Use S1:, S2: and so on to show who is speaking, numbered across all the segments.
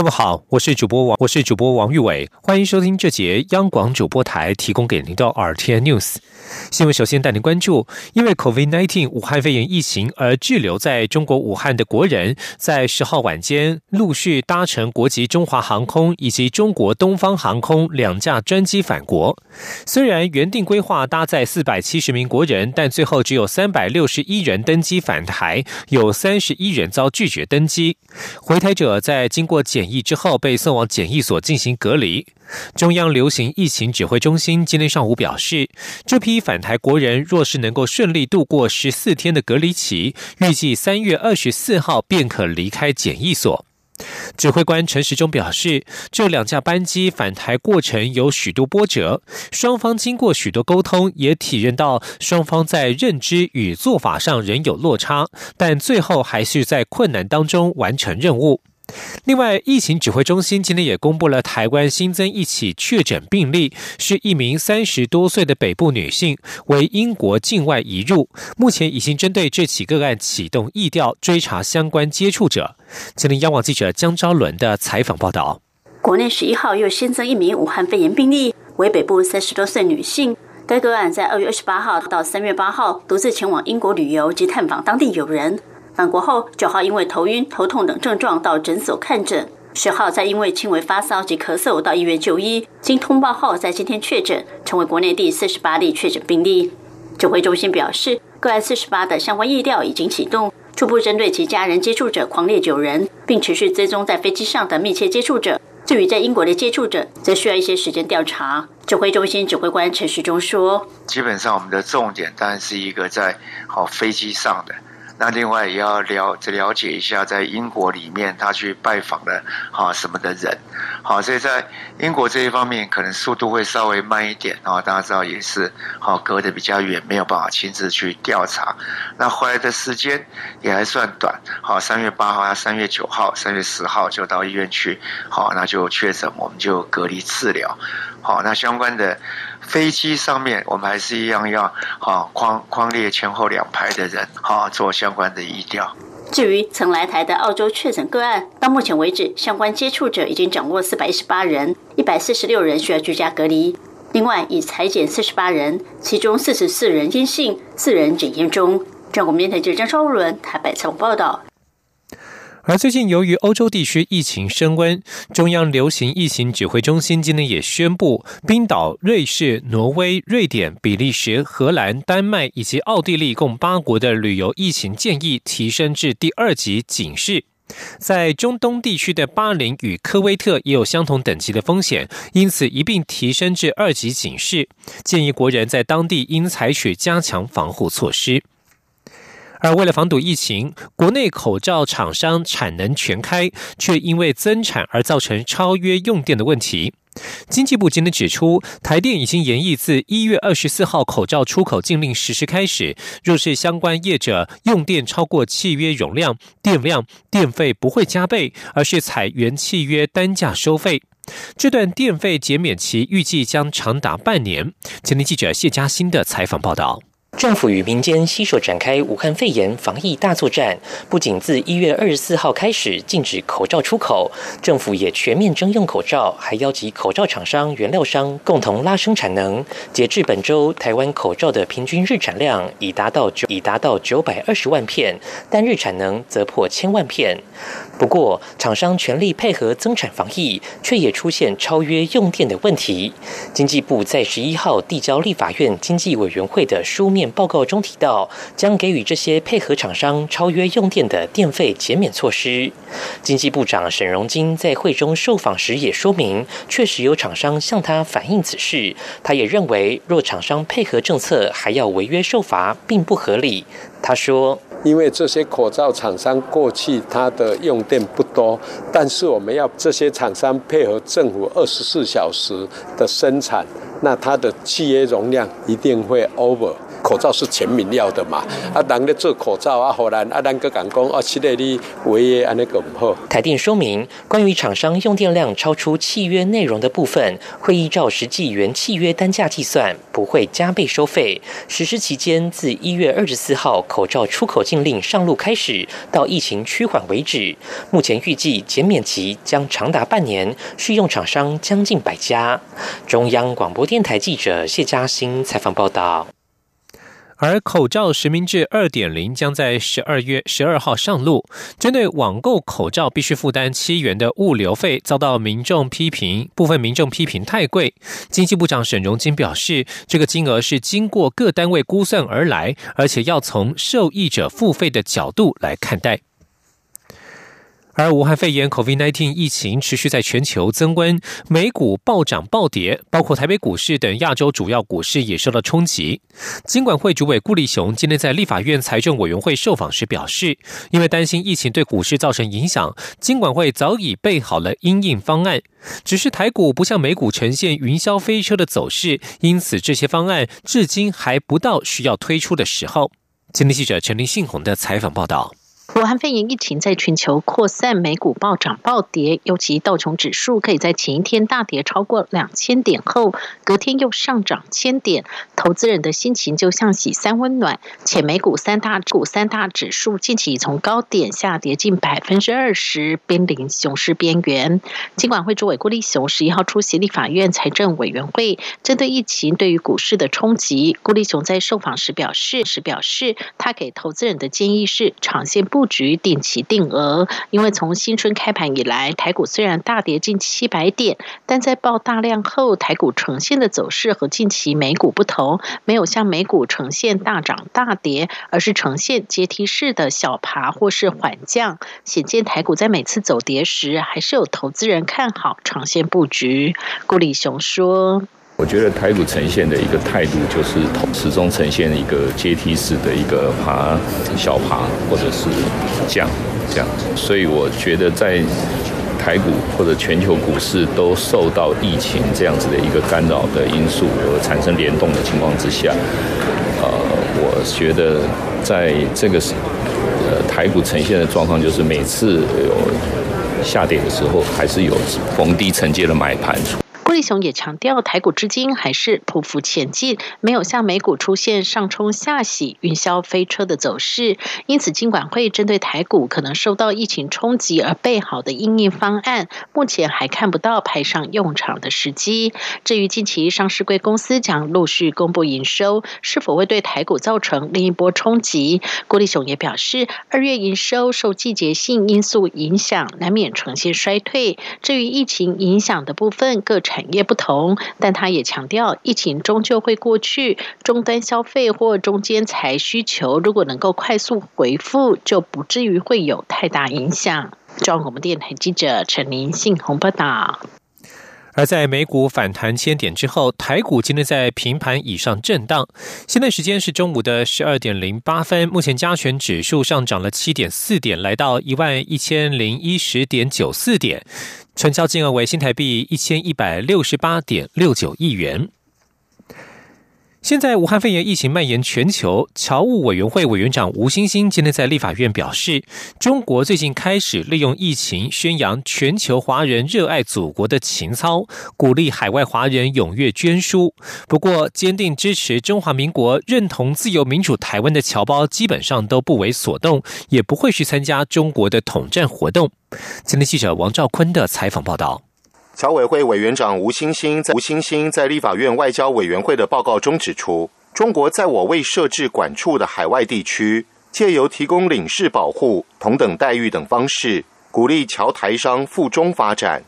S1: 各位好，我是主播王，我是主播王玉伟，欢迎收听这节央广主播台提供给您的 RTN News 新闻。首先带您关注，因为 COVID-19 武汉肺炎疫情而滞留在中国武汉的国人，在十号晚间陆续搭乘国籍中华航空以及中国东方航空两架专机返国。虽然原定规划搭载四百七十名国人，但最后只有三百六十一人登机返台，有三十一人遭拒绝登机。回台者在经过检。疫之后被送往检疫所进行隔离。中央流行疫情指挥中心今天上午表示，这批返台国人若是能够顺利度过十四天的隔离期，预计三月二十四号便可离开检疫所。指挥官陈时中表示，这两架班机返台过程有许多波折，双方经过许多沟通，也体认到双方在认知与做法上仍有落差，但最后还是在困难当中完成任务。另外，疫情指挥中心今天也公布了台湾新增一起确诊病例，是一名三十多岁的北部女性，为英国境外移入。目前已经针对这起个案启动疫调，追查相关接触者。吉林央网记者江昭伦的采访报道：
S2: 国内十一号又新增一名武汉肺炎病例，为北部三十多岁女性。该个案在二月二十八号到三月八号独自前往英国旅游及探访当地友人。返国后，九号因为头晕、头痛等症状到诊所看诊，十号再因为轻微发烧及咳嗽到医院就医，经通报后在今天确诊，成为国内第四十八例确诊病例。指挥中心表示，个案四十八的相关疫调已经启动，初步针对其家人接触者狂烈九人，并持续追踪在飞机上的密切接触者。至于在英国的接触者，则需要一些时间调查。指挥中心指挥官陈时中说：“
S3: 基本上，我们的重点当然是一个在好飞机上的。”那另外也要了了解一下，在英国里面他去拜访了啊什么的人，好，所以在英国这一方面可能速度会稍微慢一点啊，大家知道也是好隔得比较远，没有办法亲自去调查。那回来的时间也还算短，好，三月八号、三月九号、三月十号就到医院去，好，那就确诊，我们就隔离治疗，好，那相关的。飞机上面，我们还是一样要啊框框列前后两排的人，好做相关的医调。
S2: 至于曾来台的澳洲确诊个案，到目前为止，相关接触者已经掌握四百一十八人，一百四十六人需要居家隔离。另外，已裁减四十八人，其中四十四人阴性，四人检验中。中国面台记者张超伦台北采访报道。
S1: 而最近，由于欧洲地区疫情升温，中央流行疫情指挥中心今天也宣布，冰岛、瑞士、挪威、瑞典、比利时、荷兰、丹麦以及奥地利共八国的旅游疫情建议提升至第二级警示。在中东地区的巴林与科威特也有相同等级的风险，因此一并提升至二级警示，建议国人在当地应采取加强防护措施。而为了防堵疫情，国内口罩厂商产能全开，却因为增产而造成超约用电的问题。经济部今天指出，台电已经研议自一月二十四号口罩出口禁令实施开始，若是相关业者用电超过契约容量，电量电费不会加倍，而是采原契约单价收费。这段电费减免期预计将长达半年。前天记者谢嘉欣的采访报道。
S4: 政府与民间携手展开武汉肺炎防疫大作战，不仅自一月二十四号开始禁止口罩出口，政府也全面征用口罩，还邀集口罩厂商、原料商共同拉升产能。截至本周，台湾口罩的平均日产量已达到九已达到九百二十万片，单日产能则破千万片。不过，厂商全力配合增产防疫，却也出现超约用电的问题。经济部在十一号递交立法院经济委员会的书面报告中提到，将给予这些配合厂商超约用电的电费减免措施。经济部长沈荣金在会中受访时也说明，确实有厂商向他反映此事。他也认为，若厂商配合政策还要违约受罚，并不合理。他说。
S5: 因为这些口罩厂商过去它的用电不多，但是我们要这些厂商配合政府二十四小时的生产，那它的契约容量一定会 over。口罩是全民要的嘛，啊，人咧做口罩啊，后来啊，咱个讲讲啊，七个你违约安尼个唔好。
S4: 台电说明，关于厂商用电量超出契约内容的部分，会依照实际原契约单价计算，不会加倍收费。实施期间自一月二十四号口罩出口禁令上路开始，到疫情趋缓为止。目前预计减免期将长达半年，适用厂商将近百家。中央广播电台记者谢嘉欣采访报道。
S1: 而口罩实名制二点零将在十二月十二号上路。针对网购口罩必须负担七元的物流费，遭到民众批评，部分民众批评太贵。经济部长沈荣金表示，这个金额是经过各单位估算而来，而且要从受益者付费的角度来看待。而武汉肺炎 （COVID-19） 疫情持续在全球增温，美股暴涨暴跌，包括台北股市等亚洲主要股市也受到冲击。金管会主委顾立雄今天在立法院财政委员会受访时表示，因为担心疫情对股市造成影响，金管会早已备好了应应方案，只是台股不像美股呈现云霄飞车的走势，因此这些方案至今还不到需要推出的时候。今天记者陈林信宏的采访报道。
S6: 武汉肺炎疫情在全球扩散，美股暴涨暴跌，尤其道琼指数可以在前一天大跌超过两千点后，隔天又上涨千点，投资人的心情就像洗三温暖。且美股三大股三大指数近期从高点下跌近百分之二十，濒临熊市边缘。尽管会主委郭立雄十一号出席立法院财政委员会，针对疫情对于股市的冲击，郭立雄在受访时表示，时表示他给投资人的建议是长线不。布局定期定额，因为从新春开盘以来，台股虽然大跌近七百点，但在爆大量后，台股呈现的走势和近期美股不同，没有像美股呈现大涨大跌，而是呈现阶梯式的小爬或是缓降，显见台股在每次走跌时，还是有投资人看好长线布局。顾立雄说。
S7: 我觉得台股呈现的一个态度，就是始终呈现一个阶梯式的一个爬、小爬或者是降这样子。所以我觉得在台股或者全球股市都受到疫情这样子的一个干扰的因素而产生联动的情况之下，呃，我觉得在这个呃台股呈现的状况，就是每次有下跌的时候，还是有逢低承接的买盘。
S6: 郭立雄也强调，台股至今还是匍匐前进，没有像美股出现上冲下洗、云霄飞车的走势。因此，金管会针对台股可能受到疫情冲击而备好的应应方案，目前还看不到派上用场的时机。至于近期上市贵公司将陆续公布营收，是否会对台股造成另一波冲击？郭立雄也表示，二月营收受季节性因素影响，难免呈现衰退。至于疫情影响的部分，各产产业不同，但他也强调，疫情终究会过去，终端消费或中间材需求如果能够快速回复，就不至于会有太大影响。中央广播电台记者陈林信鸿报道。
S1: 而在美股反弹千点之后，台股今天在平盘以上震荡。现在时间是中午的十二点零八分，目前加权指数上涨了七点四点，来到一万一千零一十点九四点。成交金额为新台币一千一百六十八点六九亿元。现在武汉肺炎疫情蔓延全球，侨务委员会委员长吴欣欣今天在立法院表示，中国最近开始利用疫情宣扬全球华人热爱祖国的情操，鼓励海外华人踊跃捐书。不过，坚定支持中华民国、认同自由民主台湾的侨胞基本上都不为所动，也不会去参加中国的统战活动。今天记者王兆坤的采访报道。
S8: 侨委会委员长吴欣欣在吴欣欣在立法院外交委员会的报告中指出，中国在我未设置管处的海外地区，借由提供领事保护、同等待遇等方式，鼓励侨台商赴中发展，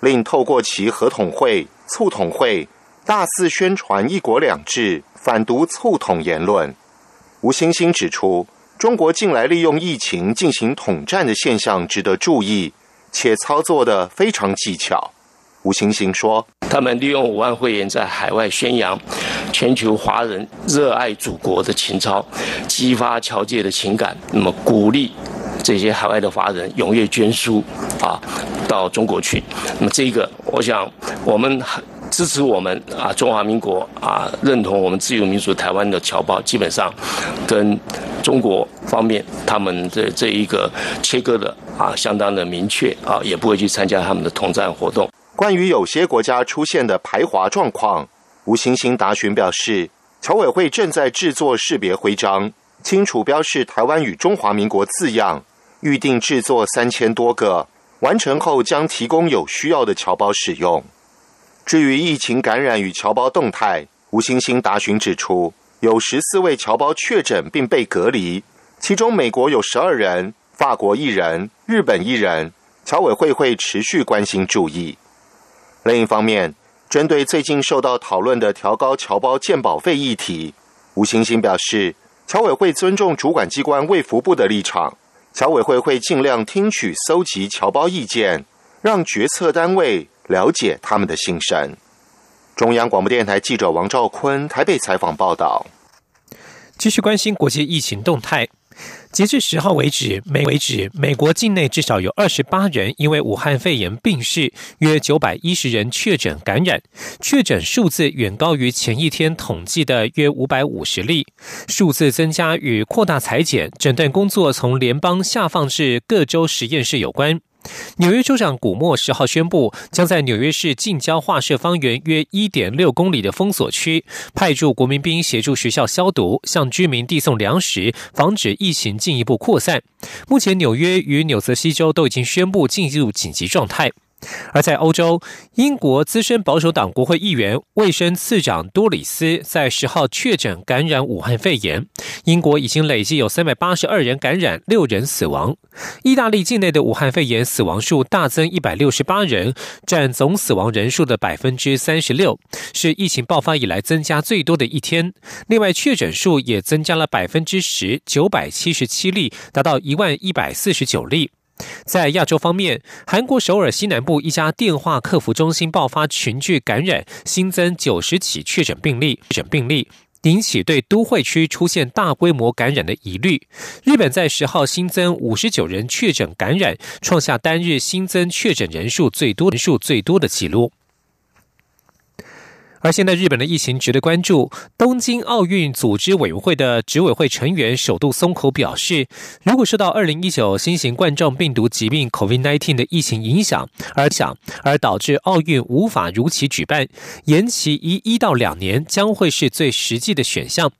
S8: 另透过其合统会、促统会，大肆宣传“一国两制”，反独促统言论。吴欣欣指出，中国近来利用疫情进行统战的现象值得注意，且操作的非常技巧。吴星星说：“
S9: 他们利用武汉会员在海外宣扬全球华人热爱祖国的情操，激发侨界的情感，那么鼓励这些海外的华人踊跃捐书啊，到中国去。那么这个，我想我们支持我们啊，中华民国啊，认同我们自由民主台湾的侨胞，基本上跟中国方面他们的这一个切割的啊，相当的明确啊，也不会去参加他们的统战活动。
S8: 关于有些国家出现的排华状况，吴欣欣答询表示，侨委会正在制作识别徽章，清楚标示台湾与中华民国字样，预定制作三千多个，完成后将提供有需要的侨胞使用。至于疫情感染与侨胞动态，吴欣欣答询指出，有十四位侨胞确诊并被隔离，其中美国有十二人，法国一人，日本一人，侨委会会持续关心注意。另一方面，针对最近受到讨论的调高侨胞健保费议题，吴欣欣表示，侨委会尊重主管机关卫福部的立场，侨委会会尽量听取、搜集侨胞意见，让决策单位了解他们的心声。中央广播电台记者王兆坤台北采访报道。
S1: 继续关心国际疫情动态。截至十号为止，美为止，美国境内至少有二十八人因为武汉肺炎病逝，约九百一十人确诊感染，确诊数字远高于前一天统计的约五百五十例。数字增加与扩大裁剪、诊断工作从联邦下放至各州实验室有关。纽约州长古默十号宣布，将在纽约市近郊画社方圆约一点六公里的封锁区，派驻国民兵协助学校消毒，向居民递送粮食，防止疫情进一步扩散。目前，纽约与纽泽西州都已经宣布进入紧急状态。而在欧洲，英国资深保守党国会议员、卫生次长多里斯在十号确诊感染武汉肺炎。英国已经累计有三百八十二人感染，六人死亡。意大利境内的武汉肺炎死亡数大增一百六十八人，占总死亡人数的百分之三十六，是疫情爆发以来增加最多的一天。另外，确诊数也增加了百分之十，九百七十七例，达到一万一百四十九例。在亚洲方面，韩国首尔西南部一家电话客服中心爆发群聚感染，新增九十起确诊病例，确诊病例引起对都会区出现大规模感染的疑虑。日本在十号新增五十九人确诊感染，创下单日新增确诊人数最多人数最多的纪录。而现在，日本的疫情值得关注。东京奥运组织委员会的执委会成员首度松口表示，如果受到二零一九新型冠状病毒疾病 （COVID-19） 的疫情影响而想而导致奥运无法如期举办，延期一一到两年将会是最实际的选项。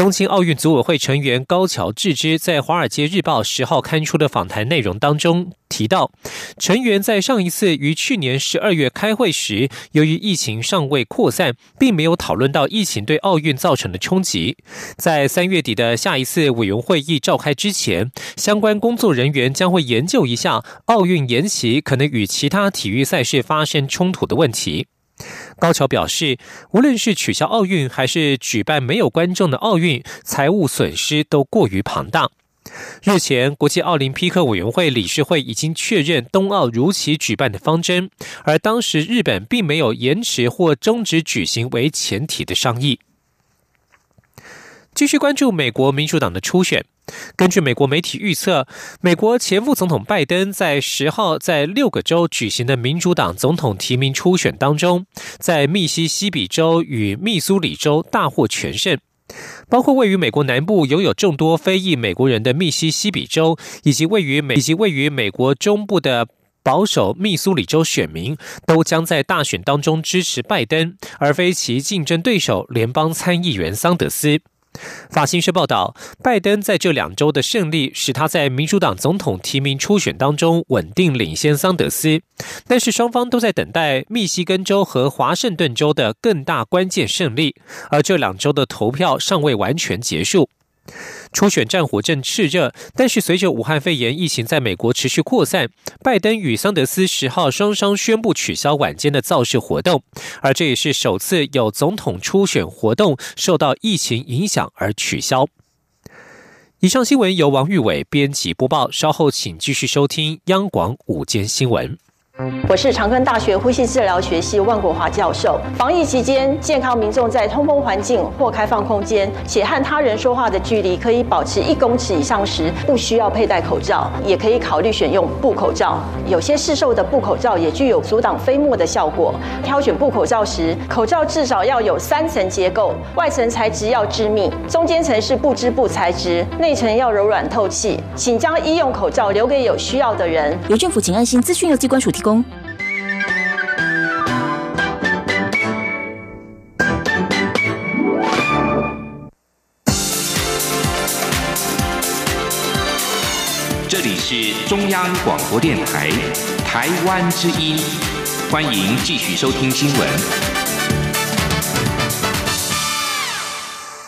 S1: 东京奥运组委会成员高桥智之在《华尔街日报》十号刊出的访谈内容当中提到，成员在上一次于去年十二月开会时，由于疫情尚未扩散，并没有讨论到疫情对奥运造成的冲击。在三月底的下一次委员会议召开之前，相关工作人员将会研究一下奥运延期可能与其他体育赛事发生冲突的问题。高桥表示，无论是取消奥运，还是举办没有观众的奥运，财务损失都过于庞大。日前，国际奥林匹克委员会理事会已经确认冬奥如期举办的方针，而当时日本并没有延迟或终止举行为前提的商议。继续关注美国民主党的初选。根据美国媒体预测，美国前副总统拜登在十号在六个州举行的民主党总统提名初选当中，在密西西比州与密苏里州大获全胜。包括位于美国南部、拥有众多非裔美国人的密西西比州，以及位于美以及位于美国中部的保守密苏里州选民，都将在大选当中支持拜登，而非其竞争对手联邦参议员桑德斯。法新社报道，拜登在这两周的胜利使他在民主党总统提名初选当中稳定领先桑德斯，但是双方都在等待密西根州和华盛顿州的更大关键胜利，而这两周的投票尚未完全结束。初选战火正炽热，但是随着武汉肺炎疫情在美国持续扩散，拜登与桑德斯十号双双宣布取消晚间的造势活动，而这也是首次有总统初选活动受到疫情影响而取消。以上新闻由王玉伟编辑播报，稍后请继续收听央广午间新闻。
S10: 我是长庚大学呼吸治疗学系万国华教授。防疫期间，健康民众在通风环境或开放空间，且和他人说话的距离可以保持一公尺以上时，不需要佩戴口罩，也可以考虑选用布口罩。有些市售的布口罩也具有阻挡飞沫的效果。挑选布口罩时，口罩至少要有三层结构，外层材质要致密，中间层是布织布材质，内层要柔软透气。请将医用口罩留给有需要的人。
S11: 由政府请安心资讯由机关署提供。
S12: 这里是中央广播电台台湾之音，欢迎继续收听新闻。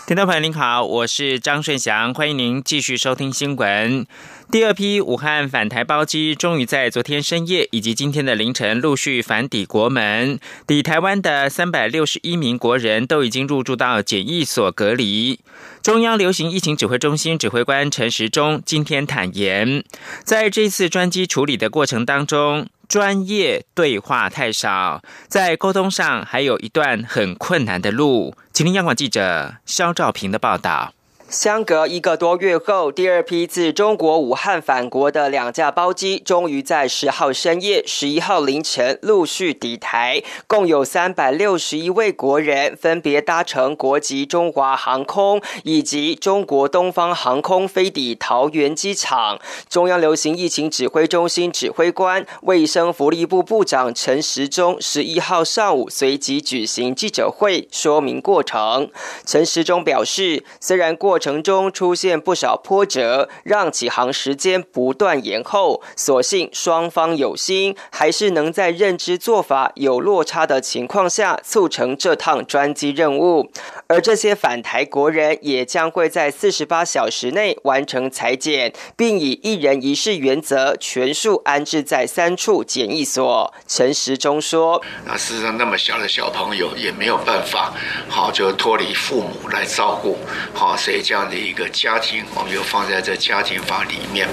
S13: 听众朋友您好，我是张顺祥，欢迎您继续收听新闻。第二批武汉返台包机终于在昨天深夜以及今天的凌晨陆续返抵国门。抵台湾的三百六十一名国人都已经入住到检疫所隔离。中央流行疫情指挥中心指挥官陈时中今天坦言，在这次专机处理的过程当中，专业对话太少，在沟通上还有一段很困难的路。请听央广记者肖兆平的报道。
S14: 相隔一个多月后，第二批自中国武汉返国的两架包机，终于在十号深夜、十一号凌晨陆续抵台，共有三百六十一位国人分别搭乘国籍中华航空以及中国东方航空飞抵桃园机场。中央流行疫情指挥中心指挥官、卫生福利部部长陈时中十一号上午随即举行记者会，说明过程。陈时中表示，虽然过程中出现不少波折，让起航时间不断延后。所幸双方有心，还是能在认知做法有落差的情况下，促成这趟专机任务。而这些返台国人也将会在四十八小时内完成裁剪，并以一人一室原则，全数安置在三处检疫所。陈时中说：“
S3: 那事实上，那么小的小朋友也没有办法，好就脱离父母来照顾，好所以。”这样的一个家庭，我们就放在这家庭房里面。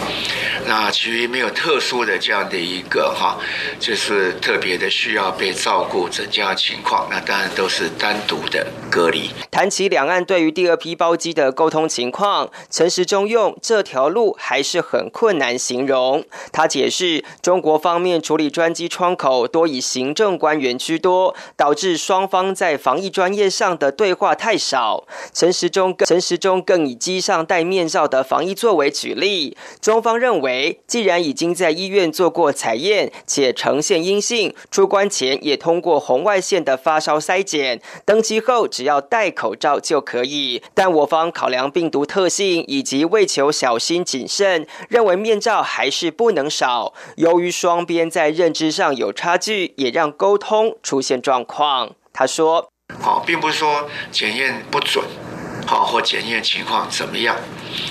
S3: 那其实没有特殊的这样的一个哈，就是特别的需要被照顾整家情况，那当然都是单独的隔离。
S14: 谈起两岸对于第二批包机的沟通情况，陈时中用这条路还是很困难形容。他解释，中国方面处理专机窗口多以行政官员居多，导致双方在防疫专业上的对话太少。陈时中陈时中。更以机上戴面罩的防疫作为举例，中方认为，既然已经在医院做过采验且呈现阴性，出关前也通过红外线的发烧筛检，登机后只要戴口罩就可以。但我方考量病毒特性以及为求小心谨慎，认为面罩还是不能少。由于双边在认知上有差距，也让沟通出现状况。他说：“
S3: 好，并不是说检验不准。”好，或检验情况怎么样？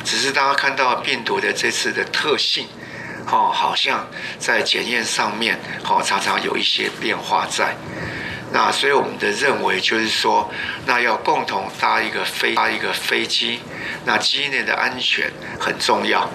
S3: 只是大家看到病毒的这次的特性，哦，好像在检验上面，哦，常常有一些变化在。那所以我们的认为就是说，那要共同搭一个飞搭一个飞机，那机内的安全很重要。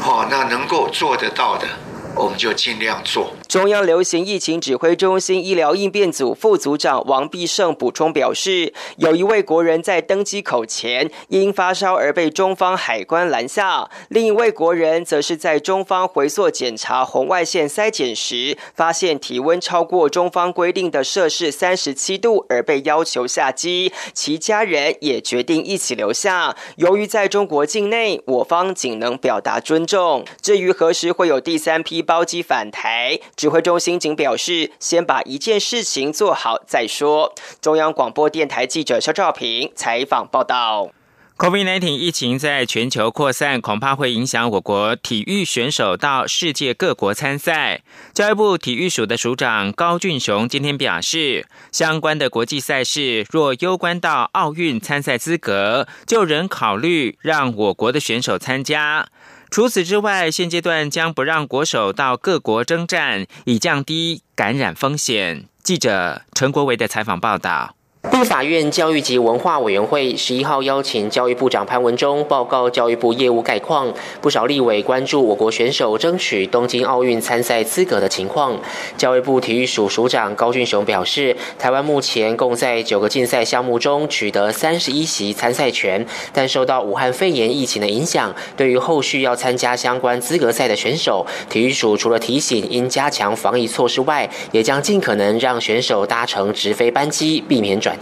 S3: 好，那能够做得到的。我们就尽量做。
S14: 中央流行疫情指挥中心医疗应变组副组长王必胜补充表示，有一位国人在登机口前因发烧而被中方海关拦下，另一位国人则是在中方回溯检查红外线筛检时，发现体温超过中方规定的摄氏三十七度而被要求下机，其家人也决定一起留下。由于在中国境内，我方仅能表达尊重。至于何时会有第三批？包机返台，指挥中心仅表示，先把一件事情做好再说。中央广播电台记者肖兆平采访报道
S13: ：，COVID-19 疫情在全球扩散，恐怕会影响我国体育选手到世界各国参赛。教育部体育署的署长高俊雄今天表示，相关的国际赛事若攸关到奥运参赛资格，就仍考虑让我国的选手参加。除此之外，现阶段将不让国手到各国征战，以降低感染风险。记者陈国维的采访报道。
S15: 立法院教育及文化委员会十一号邀请教育部长潘文忠报告教育部业务概况。不少立委关注我国选手争取东京奥运参赛资格的情况。教育部体育署署长高俊雄表示，台湾目前共在九个竞赛项目中取得三十一席参赛权，但受到武汉肺炎疫情的影响，对于后续要参加相关资格赛的选手，体育署除了提醒应加强防疫措施外，也将尽可能让选手搭乘直飞班机，避免转。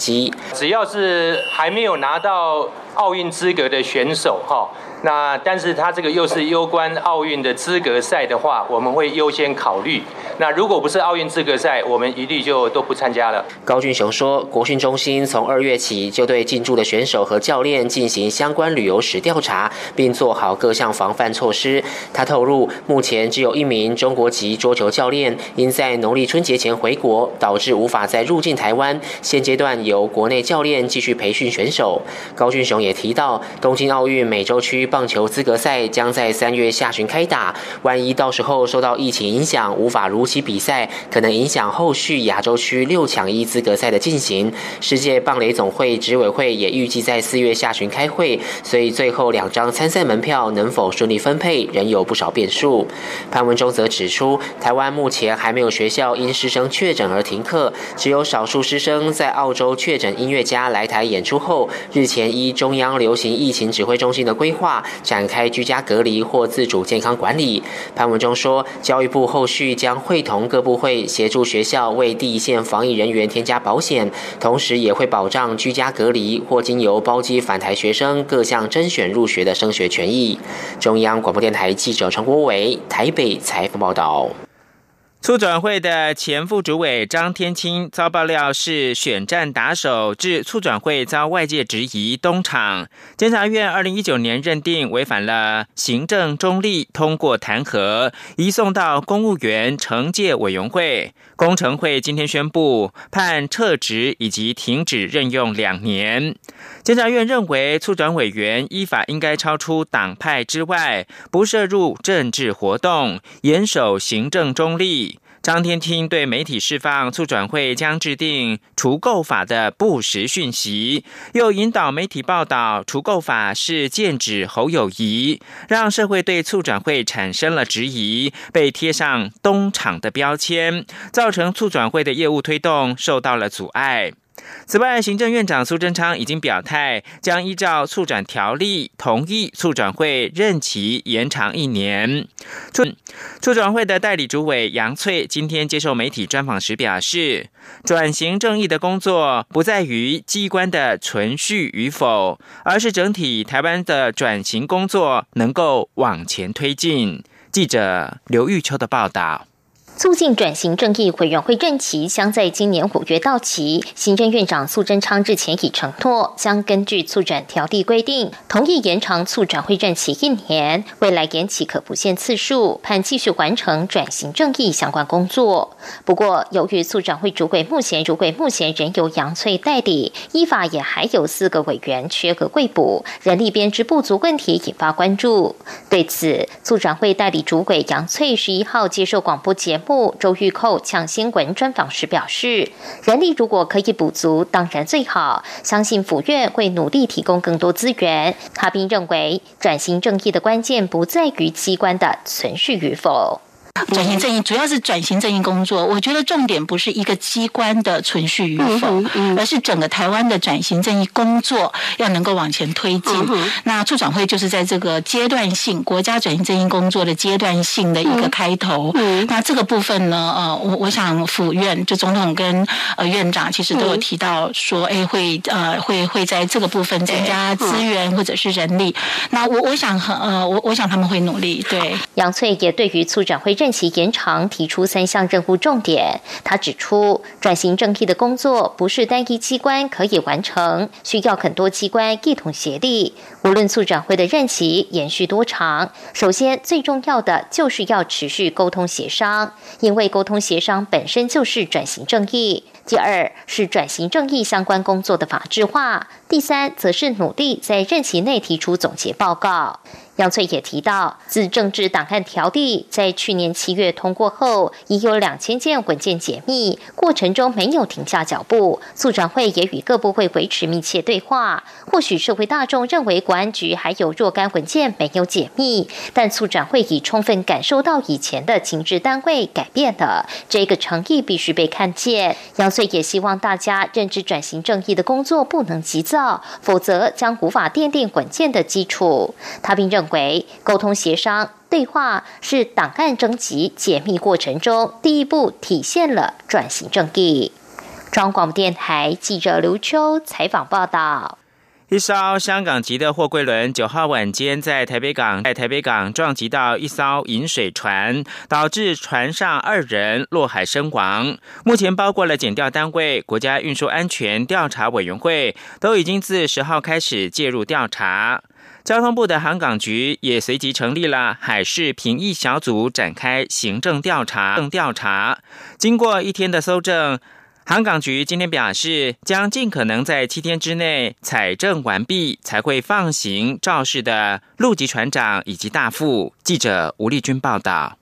S16: 只要是还没有拿到奥运资格的选手，哈。那但是他这个又是攸关奥运的资格赛的话，我们会优先考虑。那如果不是奥运资格赛，我们一律就都不参加了。
S15: 高俊雄说，国训中心从二月起就对进驻的选手和教练进行相关旅游史调查，并做好各项防范措施。他透露，目前只有一名中国籍桌球教练因在农历春节前回国，导致无法再入境台湾。现阶段由国内教练继续培训选手。高俊雄也提到，东京奥运美洲区。棒球资格赛将在三月下旬开打，万一到时候受到疫情影响无法如期比赛，可能影响后续亚洲区六强一资格赛的进行。世界棒垒总会执委会也预计在四月下旬开会，所以最后两张参赛门票能否顺利分配，仍有不少变数。潘文忠则指出，台湾目前还没有学校因师生确诊而停课，只有少数师生在澳洲确诊音乐家来台演出后，日前依中央流行疫情指挥中心的规划。展开居家隔离或自主健康管理。潘文忠说，教育部后续将会同各部会协助学校为第一线防疫人员添加保险，同时也会保障居家隔离或经由包机返台学生各项甄选入学的升学权益。中央广播电台记者陈国伟台北采访报道。
S13: 促转会的前副主委张天青遭爆料是选战打手，致促转会遭外界质疑东厂。监察院二零一九年认定违反了行政中立，通过弹劾，移送到公务员惩戒委员会。工程会今天宣布判撤职以及停止任用两年。监察院认为，促转委员依法应该超出党派之外，不涉入政治活动，严守行政中立。张天听对媒体释放促转会将制定除垢法的不实讯息，又引导媒体报道除垢法是剑指侯友谊，让社会对促转会产生了质疑，被贴上东厂的标签，造成促转会的业务推动受到了阻碍。此外，行政院长苏贞昌已经表态，将依照促转条例同意促转会任期延长一年。促促转会的代理主委杨翠今天接受媒体专访时表示，转型正义的工作不在于机关的存续与否，而是整体台湾的转型工作能够往前推进。记者刘玉秋的报道。
S17: 促进转型正义委员会任期将在今年五月到期。行政院长苏贞昌日前已承诺，将根据促转条例规定，同意延长促转会任期一年，未来延期可不限次数，盼继续完成转型正义相关工作。不过，由于促转会主委目前主委目前仍由杨翠代理，依法也还有四个委员缺额未补，人力编制不足问题引发关注。对此，促转会代理主委杨翠十一号接受广播节目。周玉蔻抢新闻专访时表示，人力如果可以补足，当然最好。相信府院会努力提供更多资源。哈并认为，转型正义的关键不在于机关的存续与否。
S18: 转型正义主要是转型正义工作，我觉得重点不是一个机关的存续与否，而是整个台湾的转型正义工作要能够往前推进。那促转会就是在这个阶段性国家转型正义工作的阶段性的一个开头。那这个部分呢，呃，我我想府院就总统跟呃院长其实都有提到说，哎，会呃会会在这个部分增加资源或者是人力。那我我想呃我我想他们会努力。对，
S17: 杨翠也对于促转会任期延长提出三项任务重点。他指出，转型正义的工作不是单一机关可以完成，需要很多机关一同协力。无论促转会的任期延续多长，首先最重要的就是要持续沟通协商，因为沟通协商本身就是转型正义。第二是转型正义相关工作的法制化，第三则是努力在任期内提出总结报告。杨翠也提到，自政治档案条例在去年七月通过后，已有两千件文件解密，过程中没有停下脚步。促转会也与各部会维持密切对话。或许社会大众认为国安局还有若干文件没有解密，但促转会已充分感受到以前的情治单位改变了，这个诚意必须被看见。杨翠也希望大家认知转型正义的工作不能急躁，否则将无法奠定稳健的基础。他并认。为沟通协商对话是档案征集解密过程中第一步，体现了转型正义。中广电台记者刘秋采访报道：
S13: 一艘香港籍的货柜轮九号晚间在台北港在台北港撞击到一艘引水船，导致船上二人落海身亡。目前，包括了检调单位、国家运输安全调查委员会，都已经自十号开始介入调查。交通部的航港局也随即成立了海事评议小组，展开行政调查。调查经过一天的搜证，航港局今天表示，将尽可能在七天之内采证完毕，才会放行肇事的陆籍船长以及大副。记者吴丽君报道。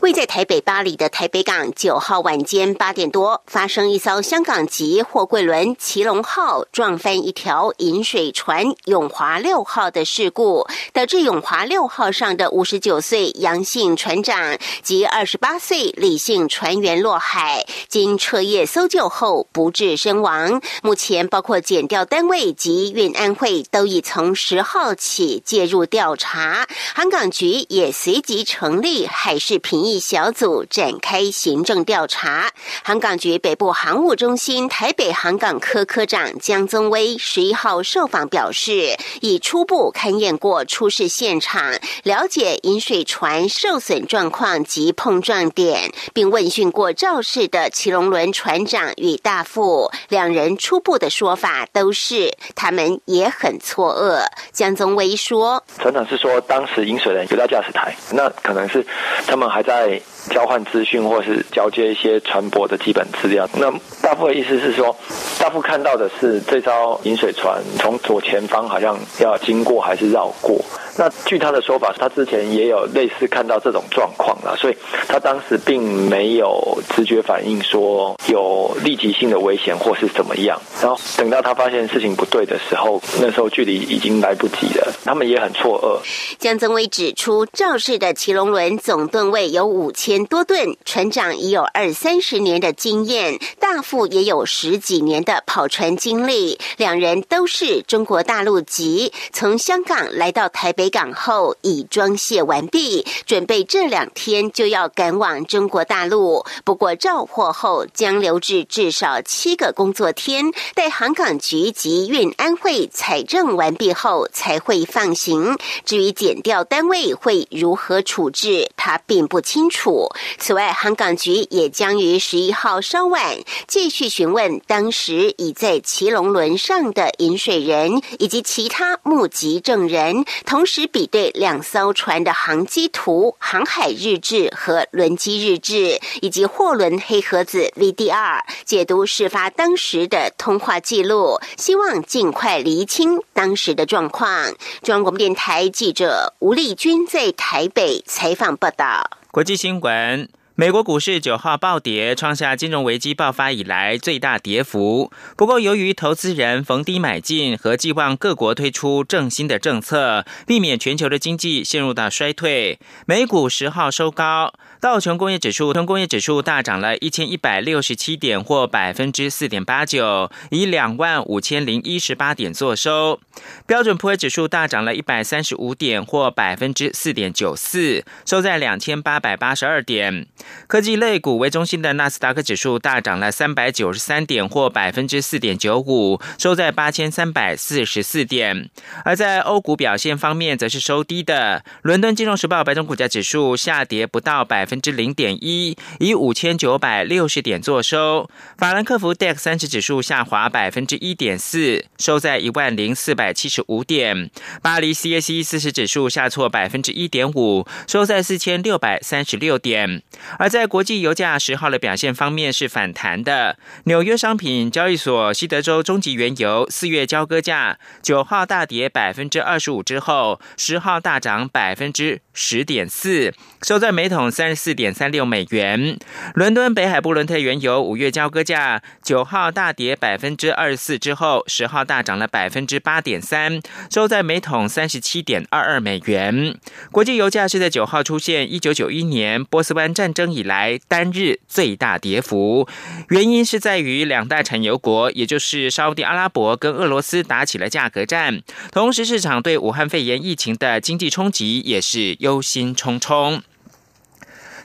S19: 位在台北巴黎的台北港，九号晚间八点多，发生一艘香港籍货柜轮“奇龙号”撞翻一条引水船“永华六号”的事故，导致“永华六号”上的五十九岁杨姓船长及二十八岁李姓船员落海，经彻夜搜救后不治身亡。目前，包括检调单位及运安会都已从十号起介入调查，航港局也随即成立海事。评议小组展开行政调查。航港局北部航务中心台北航港科科长江宗威十一号受访表示，已初步勘验过出事现场，了解引水船受损状况及碰撞点，并问讯过肇事的奇龙轮船长与大副，两人初步的说法都是他们也很错愕。江宗威说：“
S20: 船长是说，当时引水人有到驾驶台，那可能是他们。”他们还在交换资讯，或是交接一些船舶的基本资料。那大副的意思是说，大副看到的是这艘引水船从左前方好像要经过，还是绕过。那据他的说法，他之前也有类似看到这种状况了，所以他当时并没有直觉反应说有立即性的危险或是怎么样。然后等到他发现事情不对的时候，那时候距离已经来不及了，他们也很错愕。
S19: 江增威指出，肇事的奇龙轮总吨位有五千多吨，船长已有二三十年的经验，大副也有十几年的跑船经历，两人都是中国大陆籍，从香港来到台北。港后已装卸完毕，准备这两天就要赶往中国大陆。不过召货后将留置至少七个工作天，待航港局及运安会采证完毕后才会放行。至于减调单位会如何处置，他并不清楚。此外，航港局也将于十一号稍晚继续询问当时已在骑龙轮上的饮水人以及其他目击证人，同。时比对两艘船的航机图、航海日志和轮机日志，以及货轮黑盒子 VDR，解读事发当时的通话记录，希望尽快厘清当时的状况。中央广播电台记者吴丽君在台北采访报道。
S13: 国际新闻。美国股市九号暴跌，创下金融危机爆发以来最大跌幅。不过，由于投资人逢低买进和寄望各国推出正新的政策，避免全球的经济陷入到衰退，美股十号收高。道琼工业指数，工业指数大涨了一千一百六十七点，或百分之四点八九，以两万五千零一十八点作收。标准普尔指数大涨了一百三十五点，或百分之四点九四，收在两千八百八十二点。科技类股为中心的纳斯达克指数大涨了三百九十三点，或百分之四点九五，收在八千三百四十四点。而在欧股表现方面，则是收低的。伦敦金融时报白种股价指数下跌不到百。分之零点一，以五千九百六十点作收。法兰克福 DAX 三十指数下滑百分之一点四，收在一万零四百七十五点。巴黎 CAC 四十指数下挫百分之一点五，收在四千六百三十六点。而在国际油价十号的表现方面是反弹的，纽约商品交易所西德州中级原油四月交割价九号大跌百分之二十五之后，十号大涨百分之十点四，收在每桶三十四点三六美元。伦敦北海布伦特原油五月交割价九号大跌百分之二十四之后，十号大涨了百分之八点三，收在每桶三十七点二二美元。国际油价是在九号出现一九九一年波斯湾战争以来单日最大跌幅，原因是在于两大产油国，也就是沙地阿拉伯跟俄罗斯打起了价格战，同时市场对武汉肺炎疫情的经济冲击也是忧心忡忡。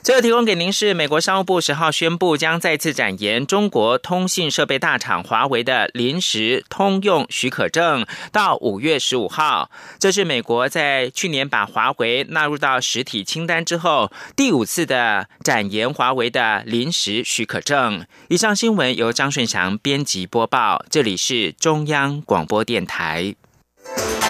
S13: 最后提供给您是美国商务部十号宣布，将再次展延中国通信设备大厂华为的临时通用许可证到五月十五号。这是美国在去年把华为纳入到实体清单之后，第五次的展延华为的临时许可证。以上新闻由张顺祥编辑播报，这里是中央广播电台。